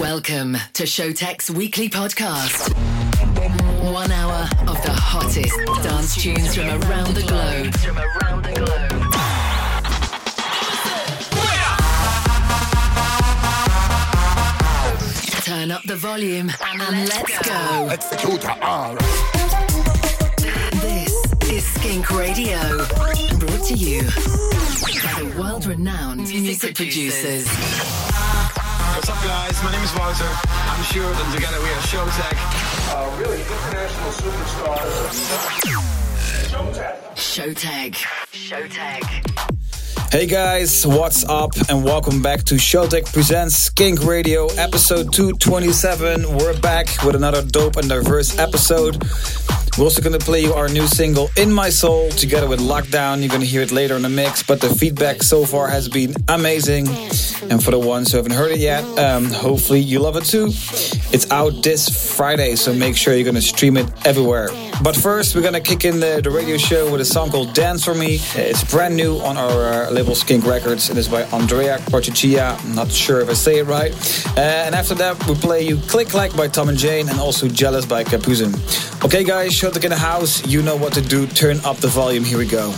Welcome to Showtek's weekly podcast. One hour of the hottest dance tunes from around the globe. From around the globe. Turn up the volume and, let's go. Executor R. This is Skink Radio, brought to you by the world-renowned music, producers. What's up, guys? My name is Wouter. I'm Sjoerd, and together we are Showtek. Uh, really international superstars. Showtek. Showtek. Hey guys, what's up? And welcome back to Showtek Presents Skink Radio, episode 227. We're back with another dope and diverse episode. We're also gonna play you our new single, In My Soul, together with Lockdown. You're gonna hear it later in the mix, but the feedback so far has been amazing. And for the ones who haven't heard it yet, um, hopefully you love it too. It's out this Friday, so make sure you're gonna stream it everywhere. But first, we're gonna kick in the, the radio show with a song called Dance For Me. It's brand new on our uh, label Skink Records. And It is by Andrea Quarticchia. I'm not sure if I say it right. Uh, and after that, we play you Click Like by Tom and Jane and also Jealous by Capuzin. Okay, guys, Showtek in the house. You know what to do. Turn up the volume. Here we go.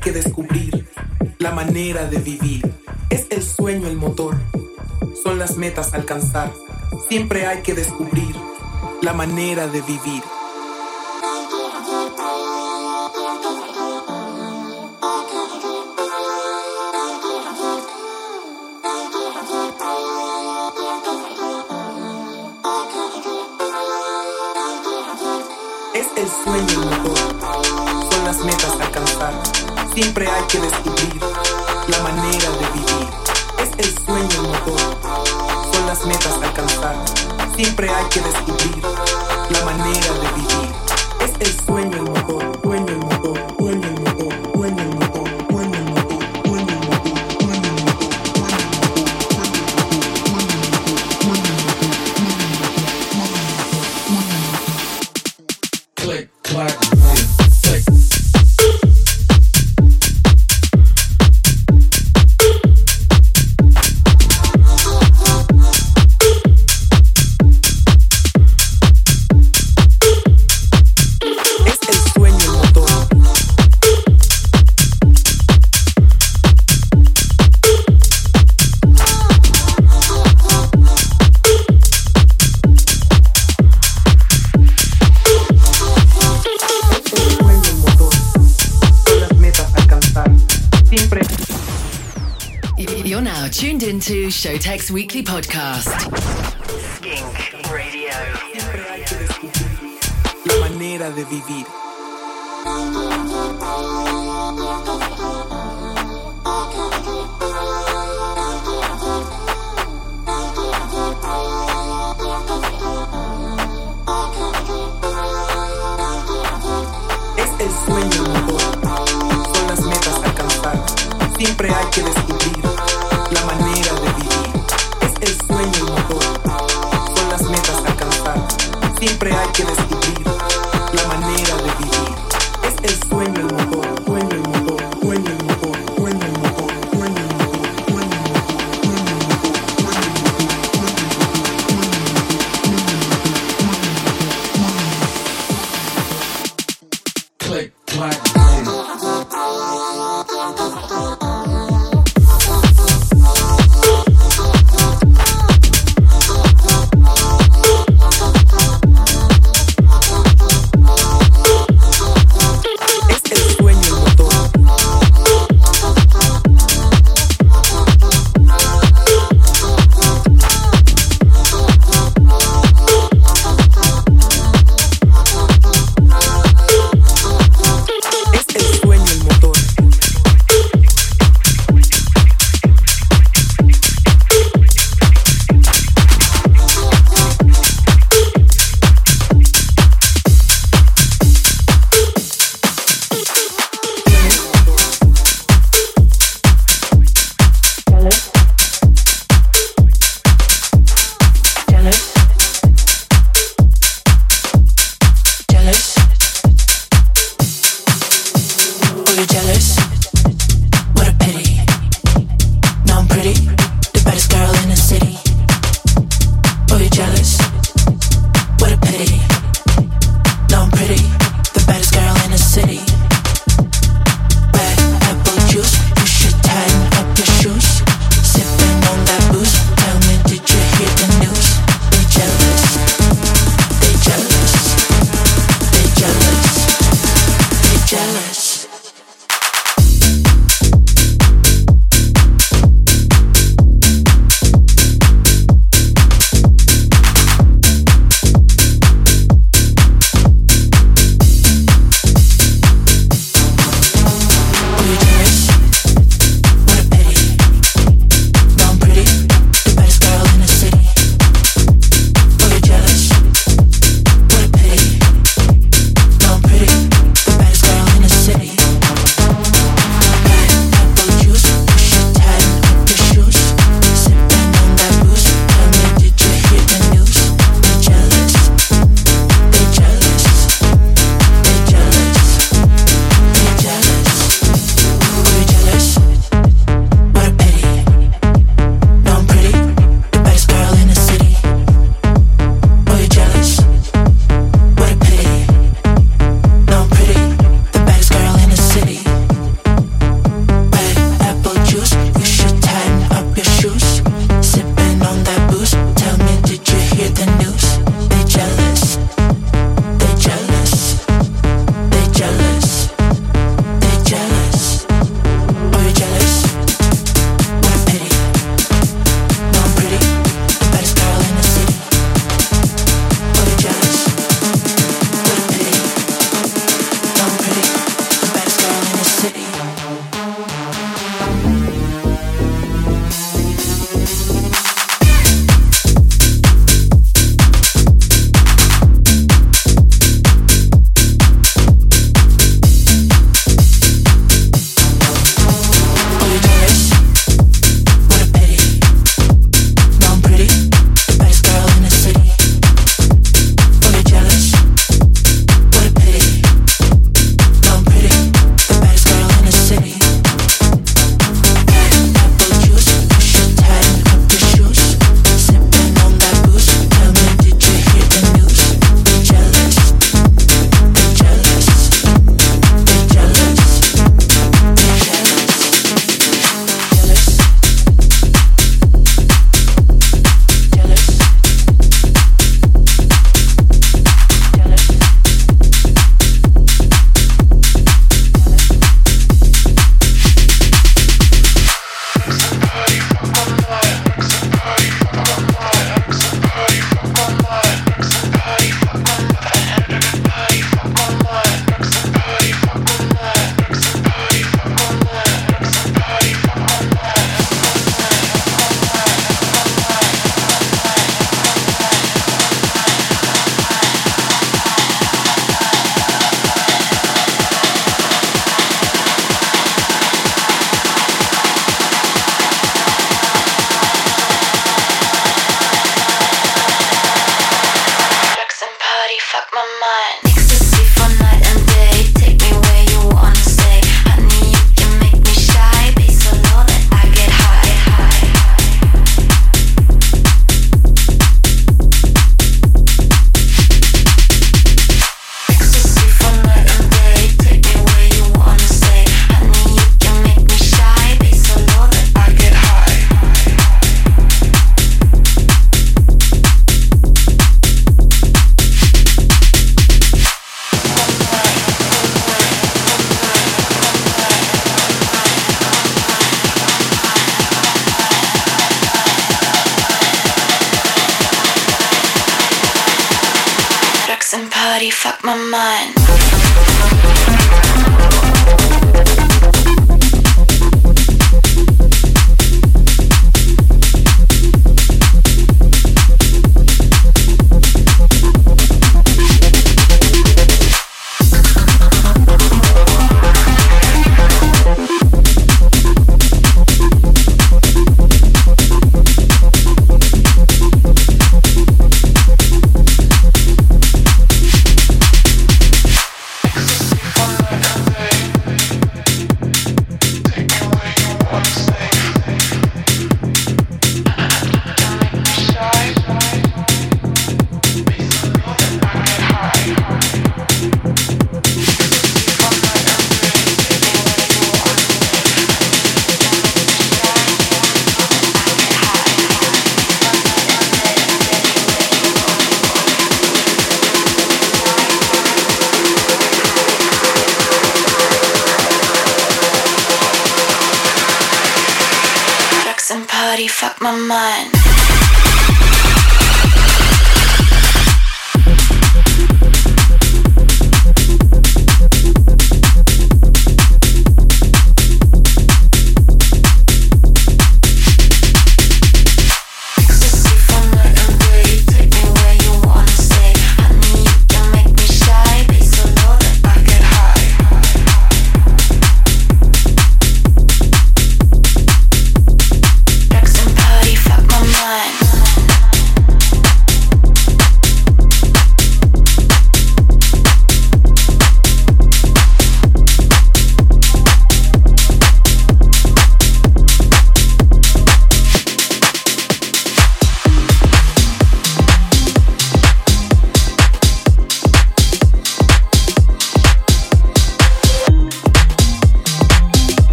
Que descubrir la manera de vivir. Es el sueño el motor. Son las metas a alcanzar. Siempre hay que descubrir la manera de vivir. Es el sueño el motor, son las metas a alcanzar. Siempre hay que descubrir la manera de vivir. Es el sueño motor, son las metas a alcanzar. Siempre hay que descubrir la manera de vivir. Weekly Podcast.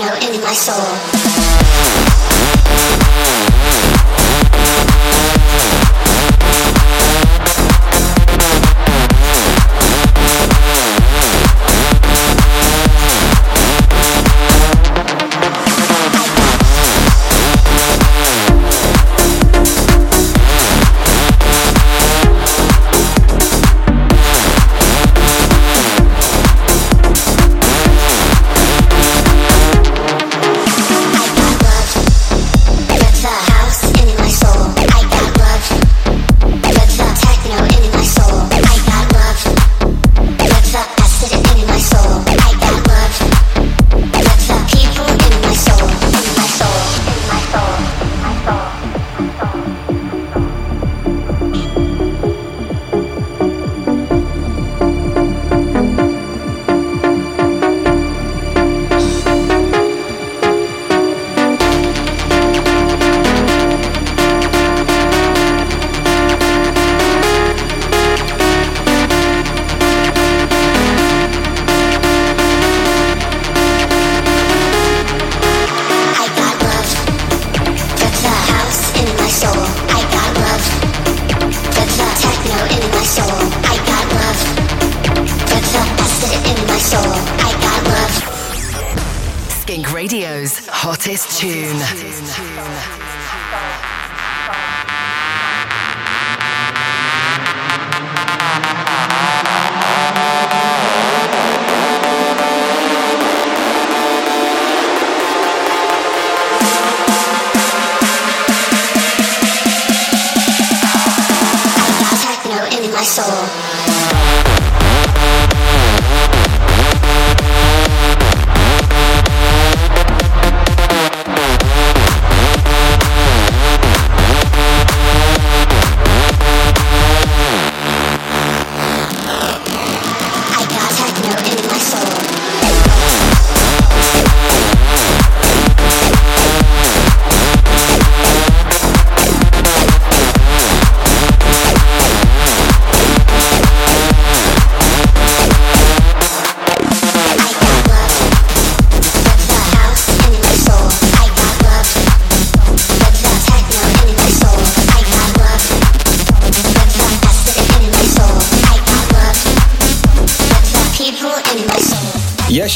Techno in my soul. My soul.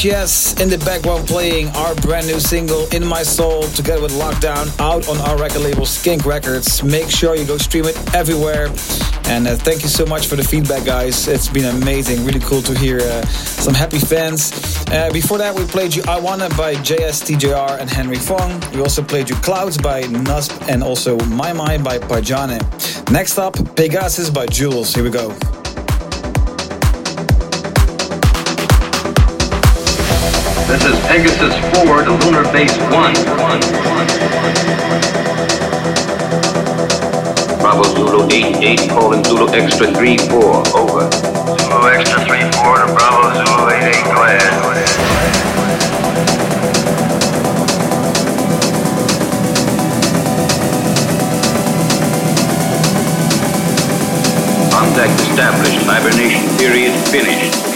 Yes, in the background playing our brand new single In My Soul together with Lockdown out on our record label Skink Records. Make sure you go stream it everywhere. And uh, thank you so much for the feedback, guys. It's been amazing. Really cool to hear uh, some happy fans. Uh, before that, we played you I Wanna by JSTJR and Henry Fong. We also played you Clouds by Nusp and also My Mind by Pajane. Next up, Pegasus by Jules. Here we go. This is Pegasus 4 to Lunar Base 1. Bravo Zulu 88 calling Zulu Extra 34. Over. Zulu Extra 34 to Bravo Zulu 88, go ahead. Contact established. Hibernation period finished.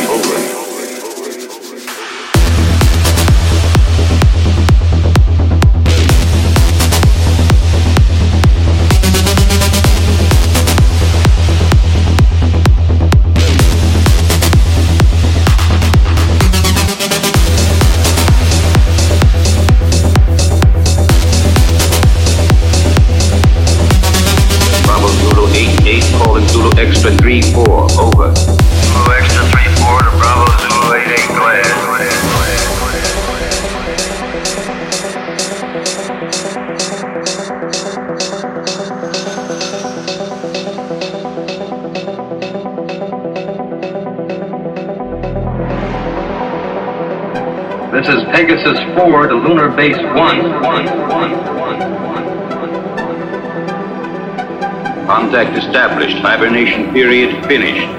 4 to Lunar Base 1. 1, 1, 1. Contact established. Hibernation period finished.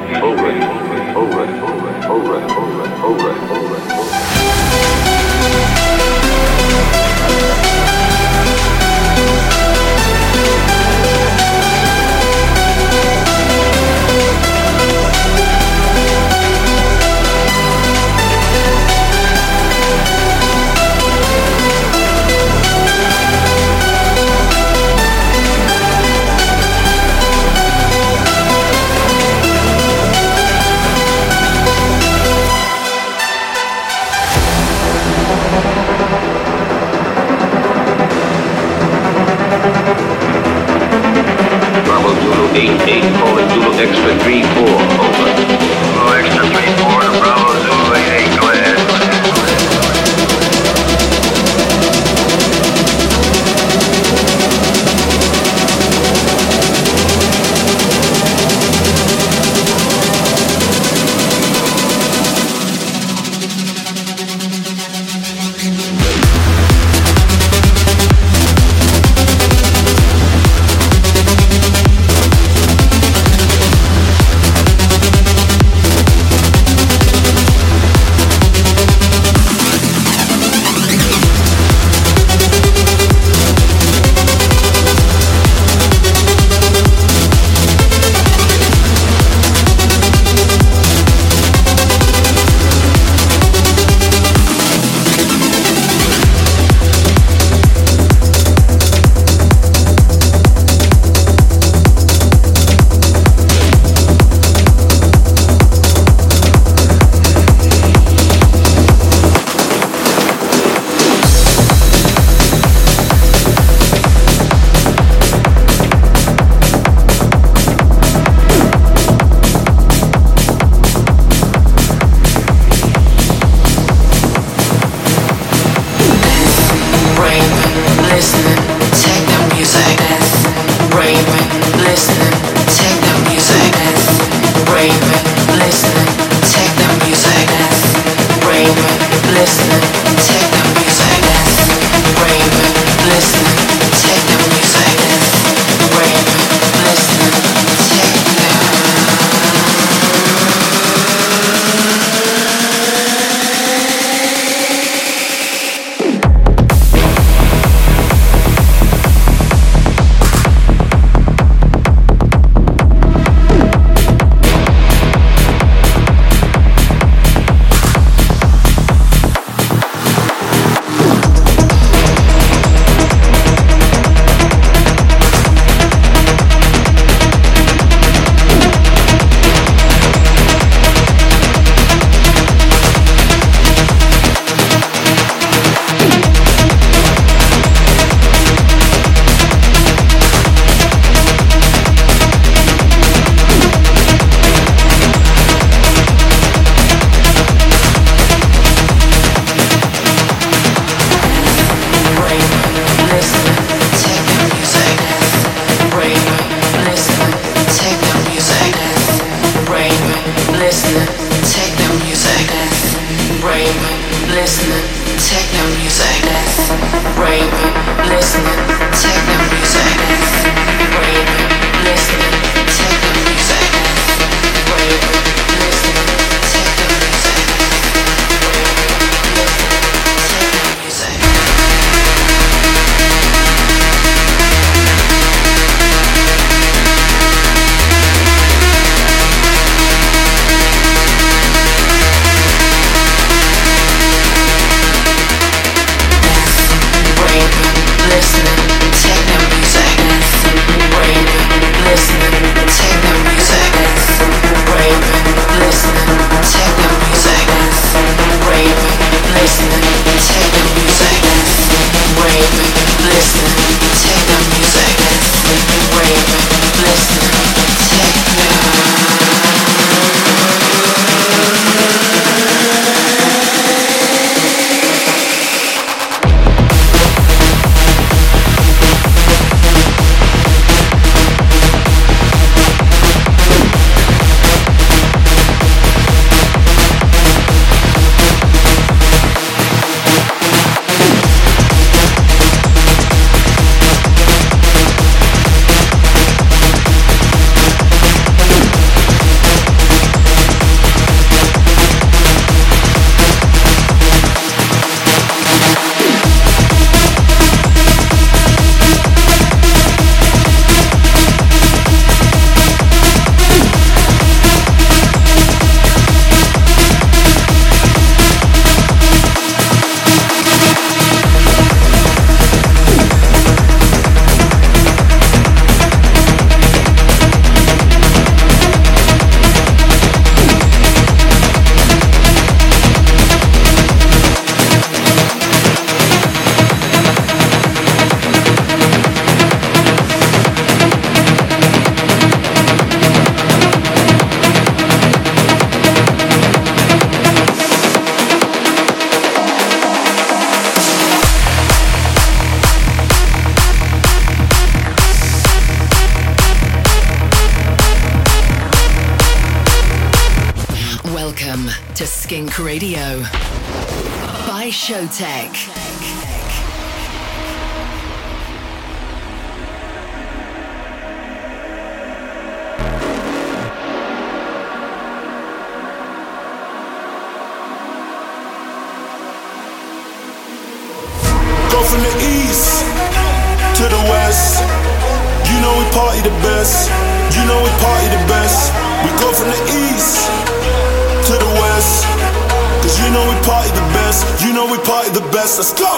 Know the best. Let's go.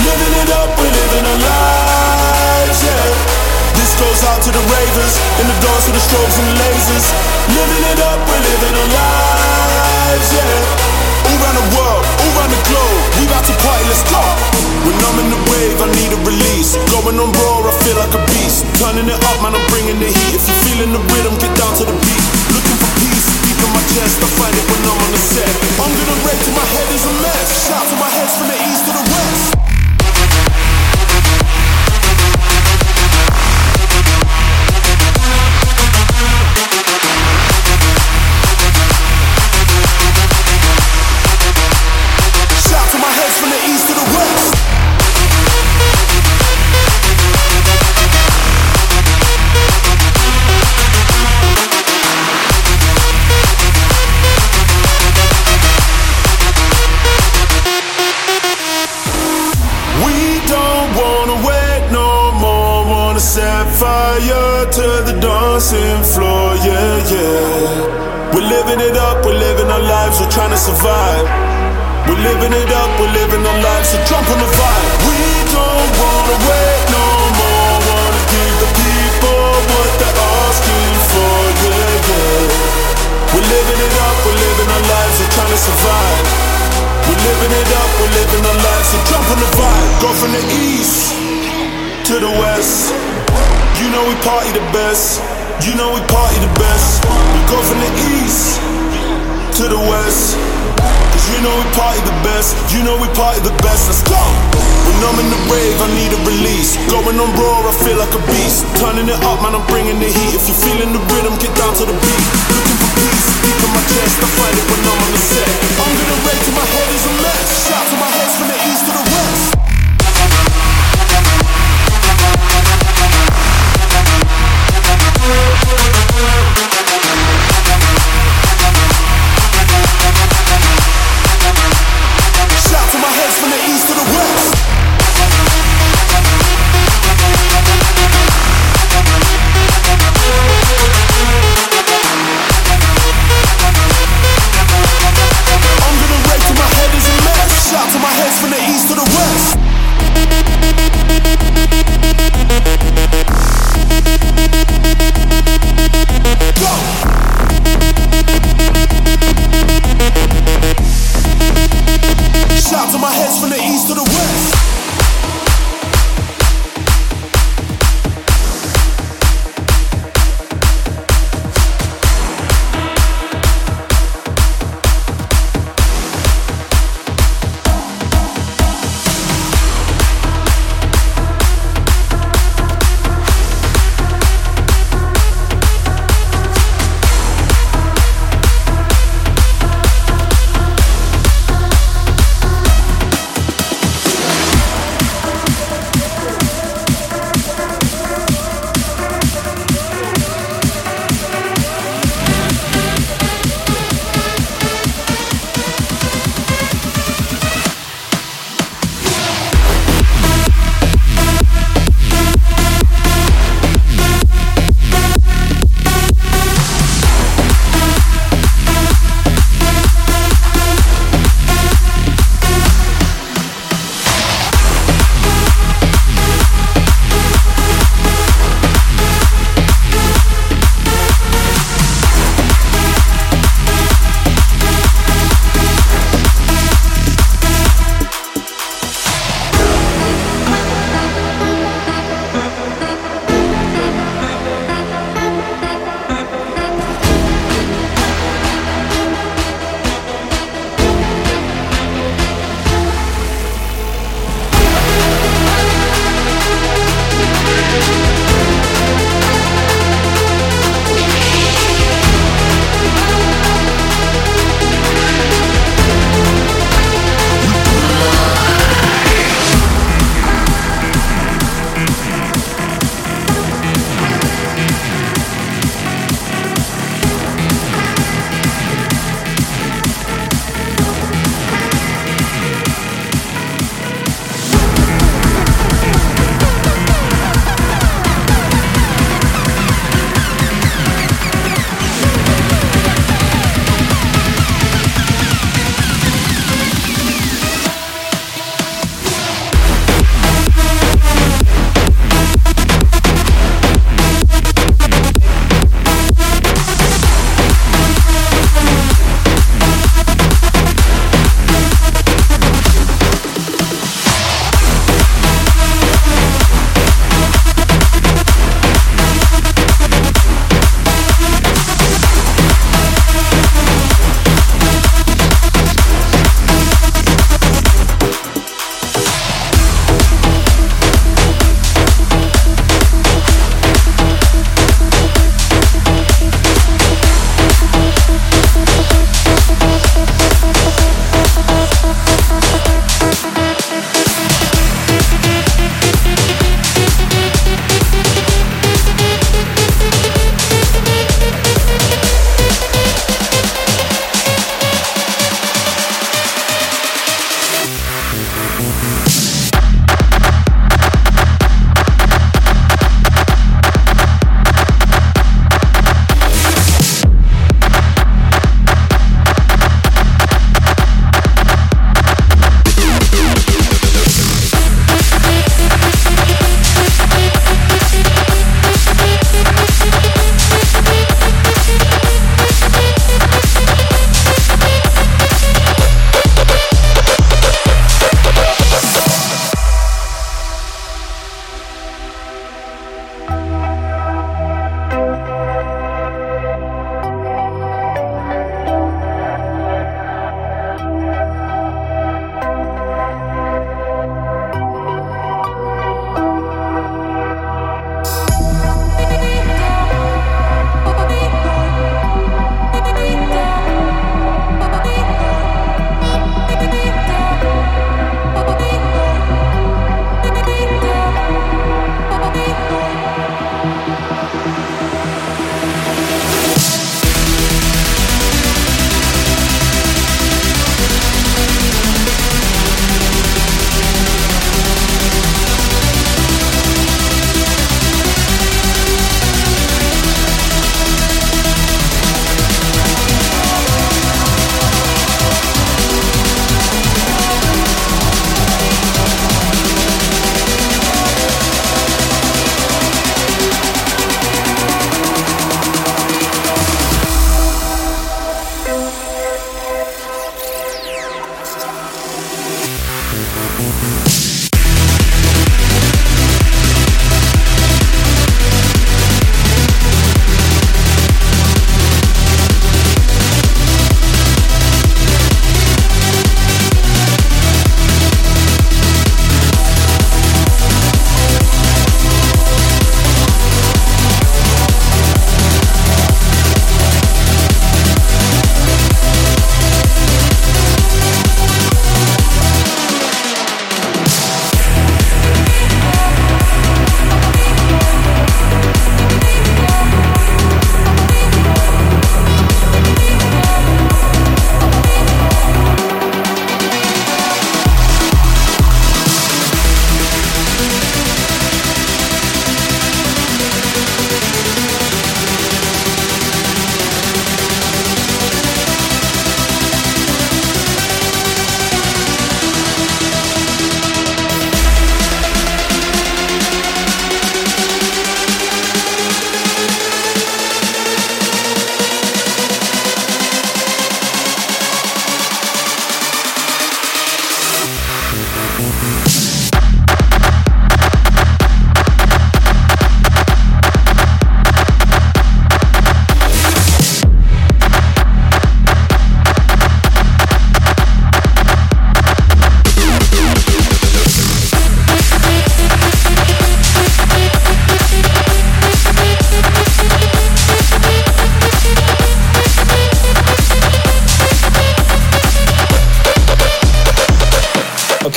Living it up, we're living our lives, yeah. This goes out to the ravers in the dance with the strobes and the lasers. Living it up, we're living our lives, yeah. All around the world, all around the globe, we about to party, let's go. When I'm in the wave, I need a release. Going on raw, I feel like a beast. Turning it up, man, I'm bringing the heat. If you're feeling the rhythm, get down to the beat. Looking for peace, my chest, I find it when I'm on the set. I'm gonna rage till my head is a mess. Shout to my heads from the east to the west. Living it up, we're living our lives, we're trying to survive. We're living it up, we're living our lives, so jump on the vibe. We don't wanna wait no more. Wanna give the people what they're asking for, yeah, yeah. We're living it up, we're living our lives, we're trying to survive. We're living it up, we're living our lives, so jump on the vibe. Go from the east to the west. You know we party the best. You know we party the best. We go from the east to the west. Cause you know we party the best. You know we party the best. Let's go. When I'm in the rave, I need a release. Going on raw, I feel like a beast. Turning it up, man, I'm bringing the heat. If you're feeling the rhythm, get down to the beat.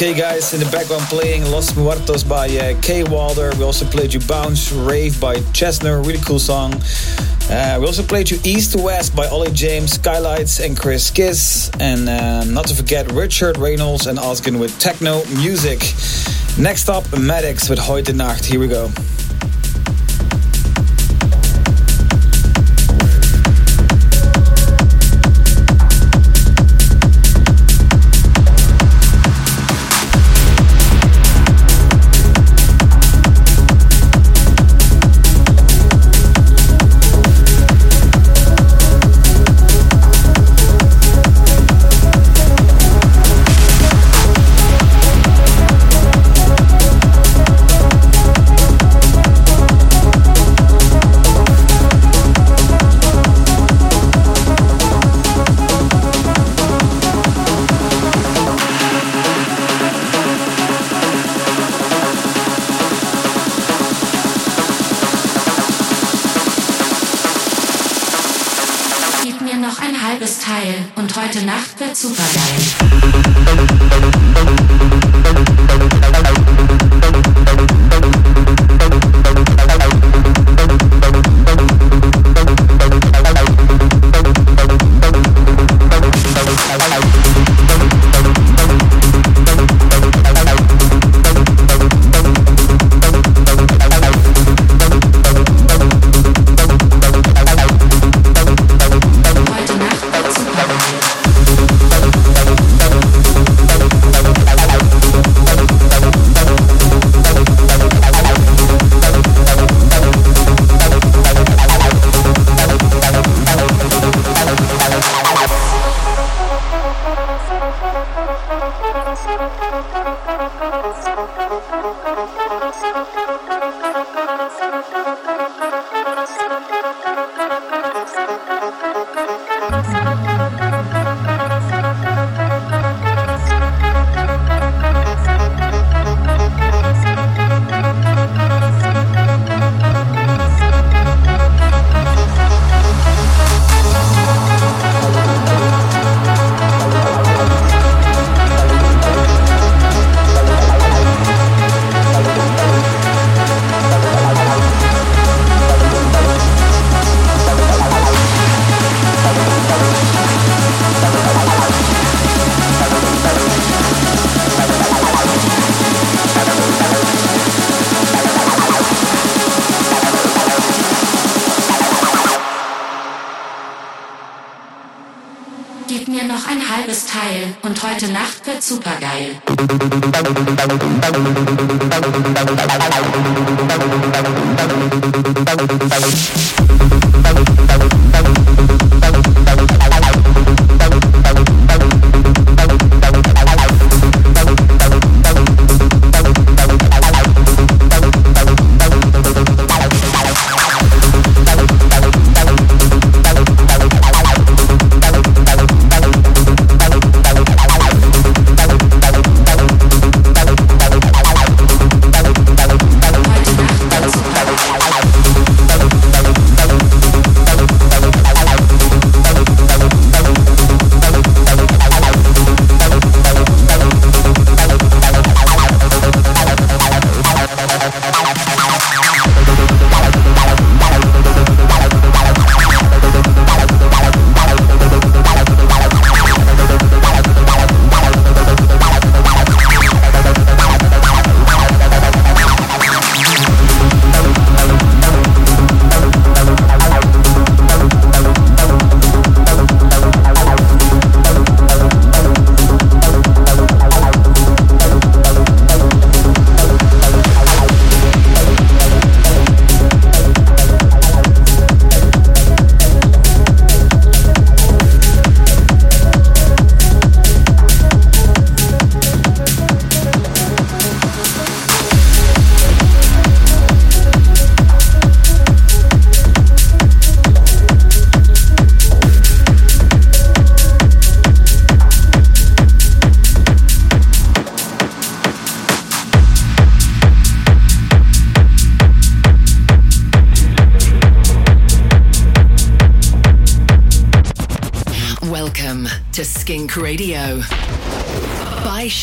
Okay, guys, in the background playing Los Muertos by uh, Kay Walder. We also played you Bounce Rave by Chesner, really cool song. Uh, we also played you East to West by Ollie James, Skylights, and Chris Kiss. And um, not to forget Richard Reynolds and Oskin with techno music. Next up, Maddox with Heute Nacht. Here we go.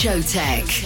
Showtek.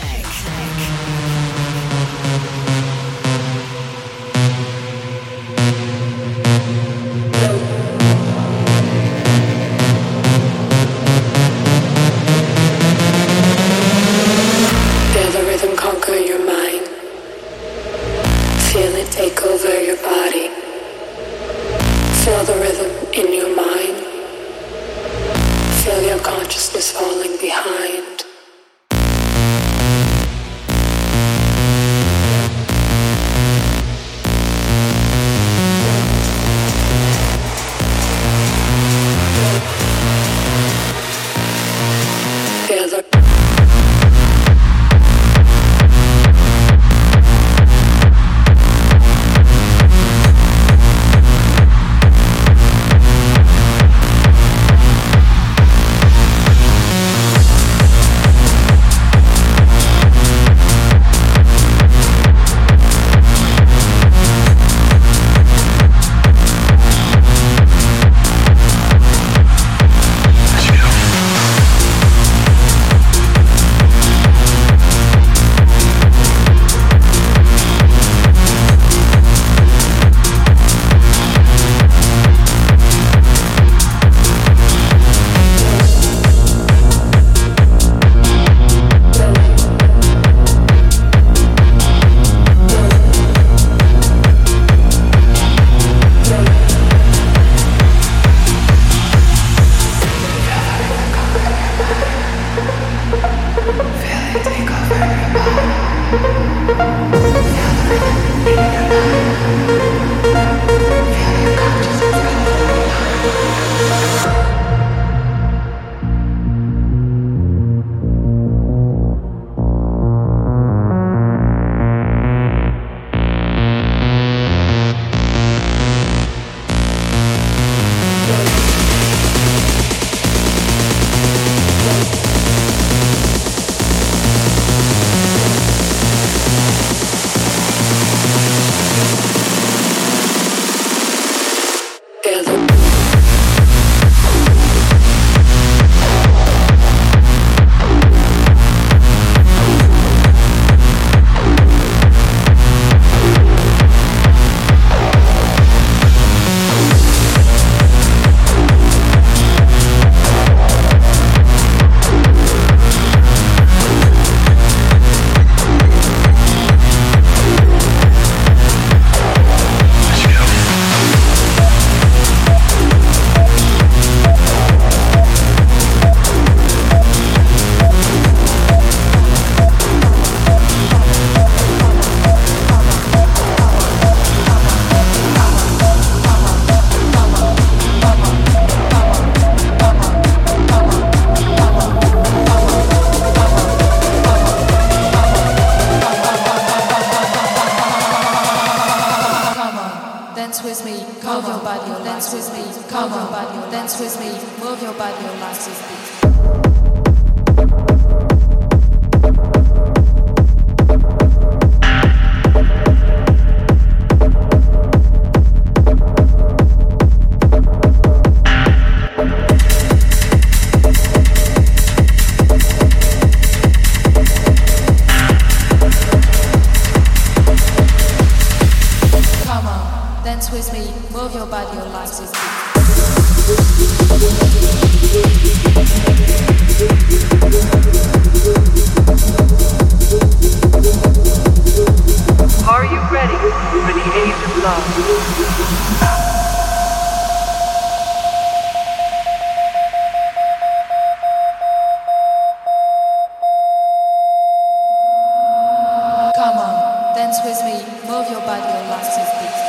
Dance with me, move your body, your lungs and beat.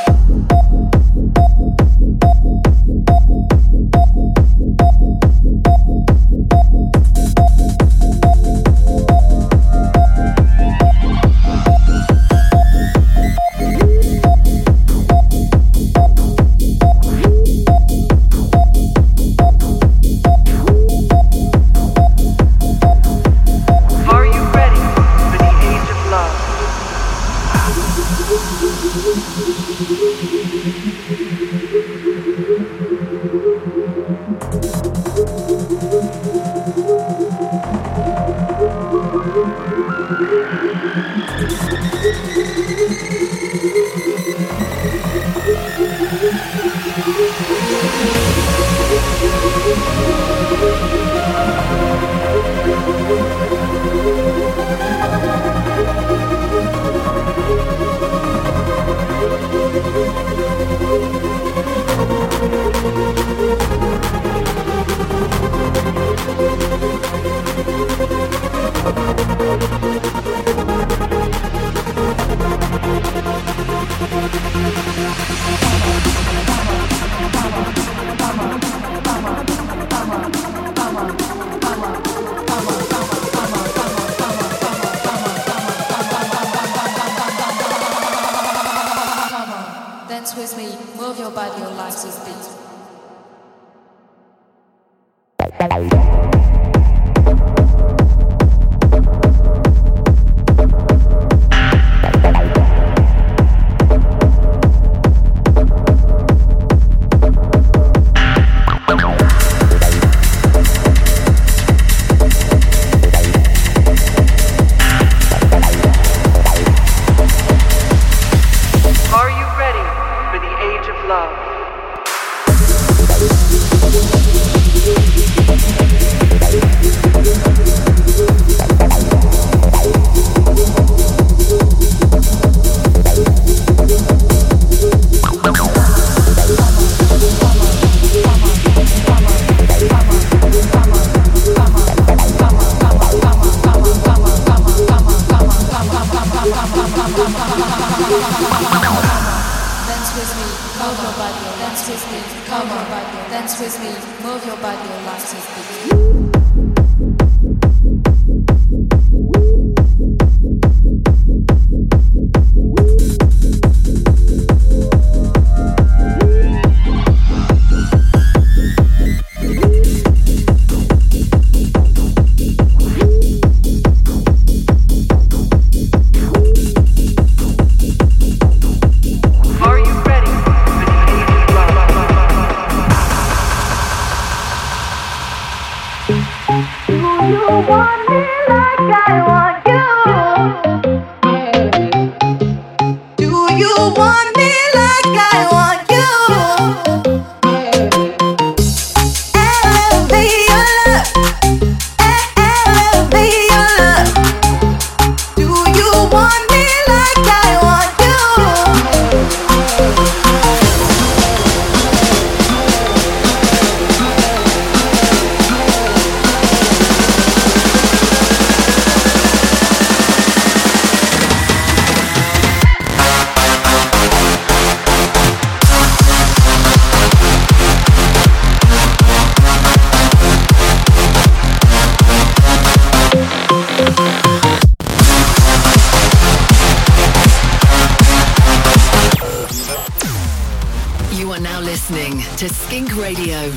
Radio.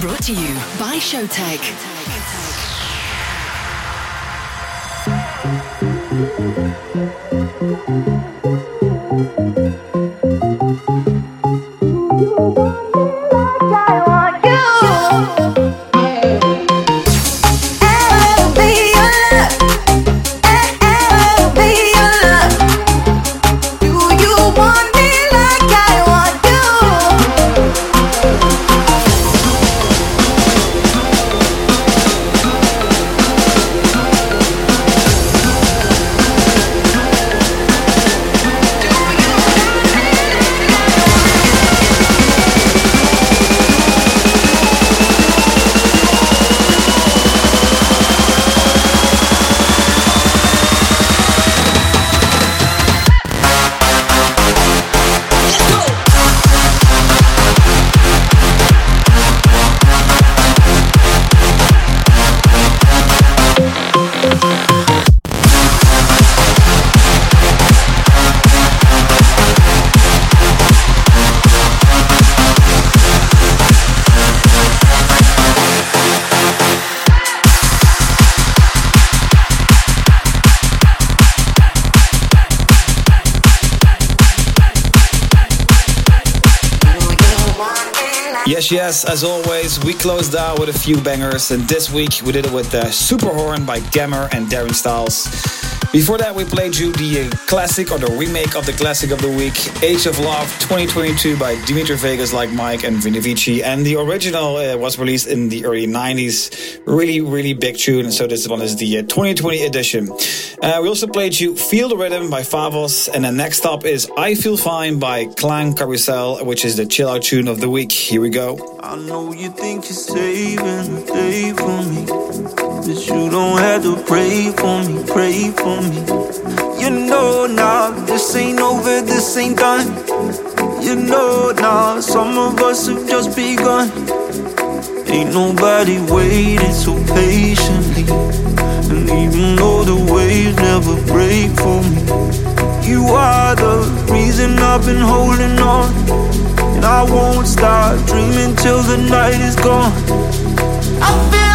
Brought to you by Showtek. Yes, as always, we closed out with a few bangers, and this week we did it with uh, Super Horn by Gammer and Darren Styles. Before that, we played you the uh, classic or the remake of the classic of the week, Age of Love 2022 by Dimitri Vegas, like Mike and Vini Vici. And the original uh, was released in the early 90s. Really, really big tune. So this one is the uh, 2020 edition. Uh, we also played you Feel the Rhythm by Favos. And then next up is I Feel Fine by Klangkarussell, which is the chill out tune of the week. Here we go. I know you think you're saving the day for me. But you don't have to pray for me, pray for me. You know now, this ain't over, this ain't done. You know now, some of us have just begun. Ain't nobody waiting so patiently. And even though the waves never break for me, you are the reason I've been holding on. And I won't stop dreaming till the night is gone. I feel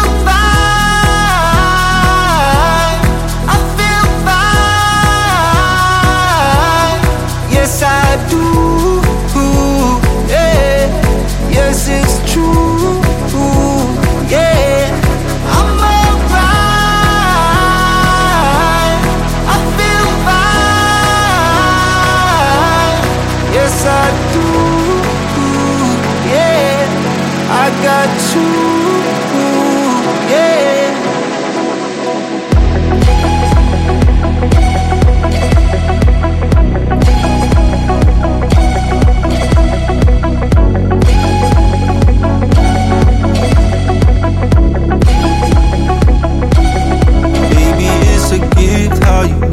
Yes, I do. Yeah. Yes, it's true. Yeah. I'm alright. I feel fine. Yes, I do. Yeah. I got you. How you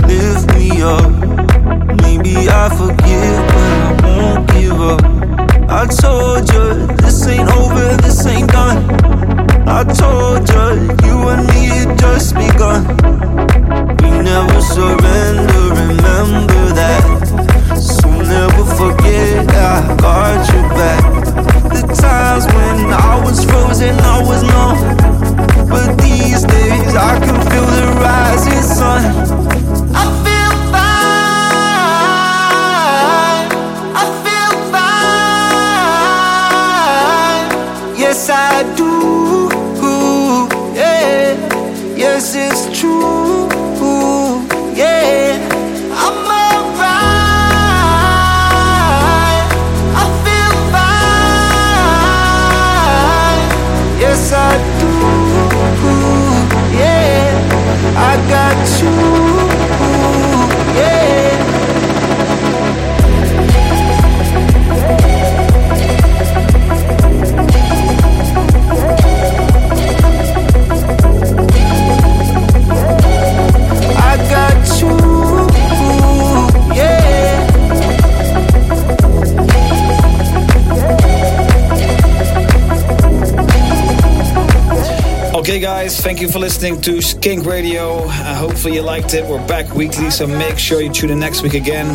you for listening to Skink Radio. Uh, hopefully, you liked it. We're back weekly, so make sure you tune in next week again.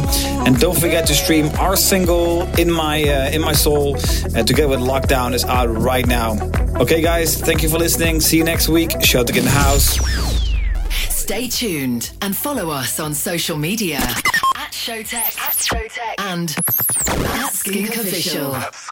And don't forget to stream our single "In My uh, In My Soul" uh, together with Lockdown is out right now. Okay, guys, thank you for listening. See you next week. Showtek in the house. Stay tuned and follow us on social media at Showtek, at Showtek, and at Skink Official. Skink Official.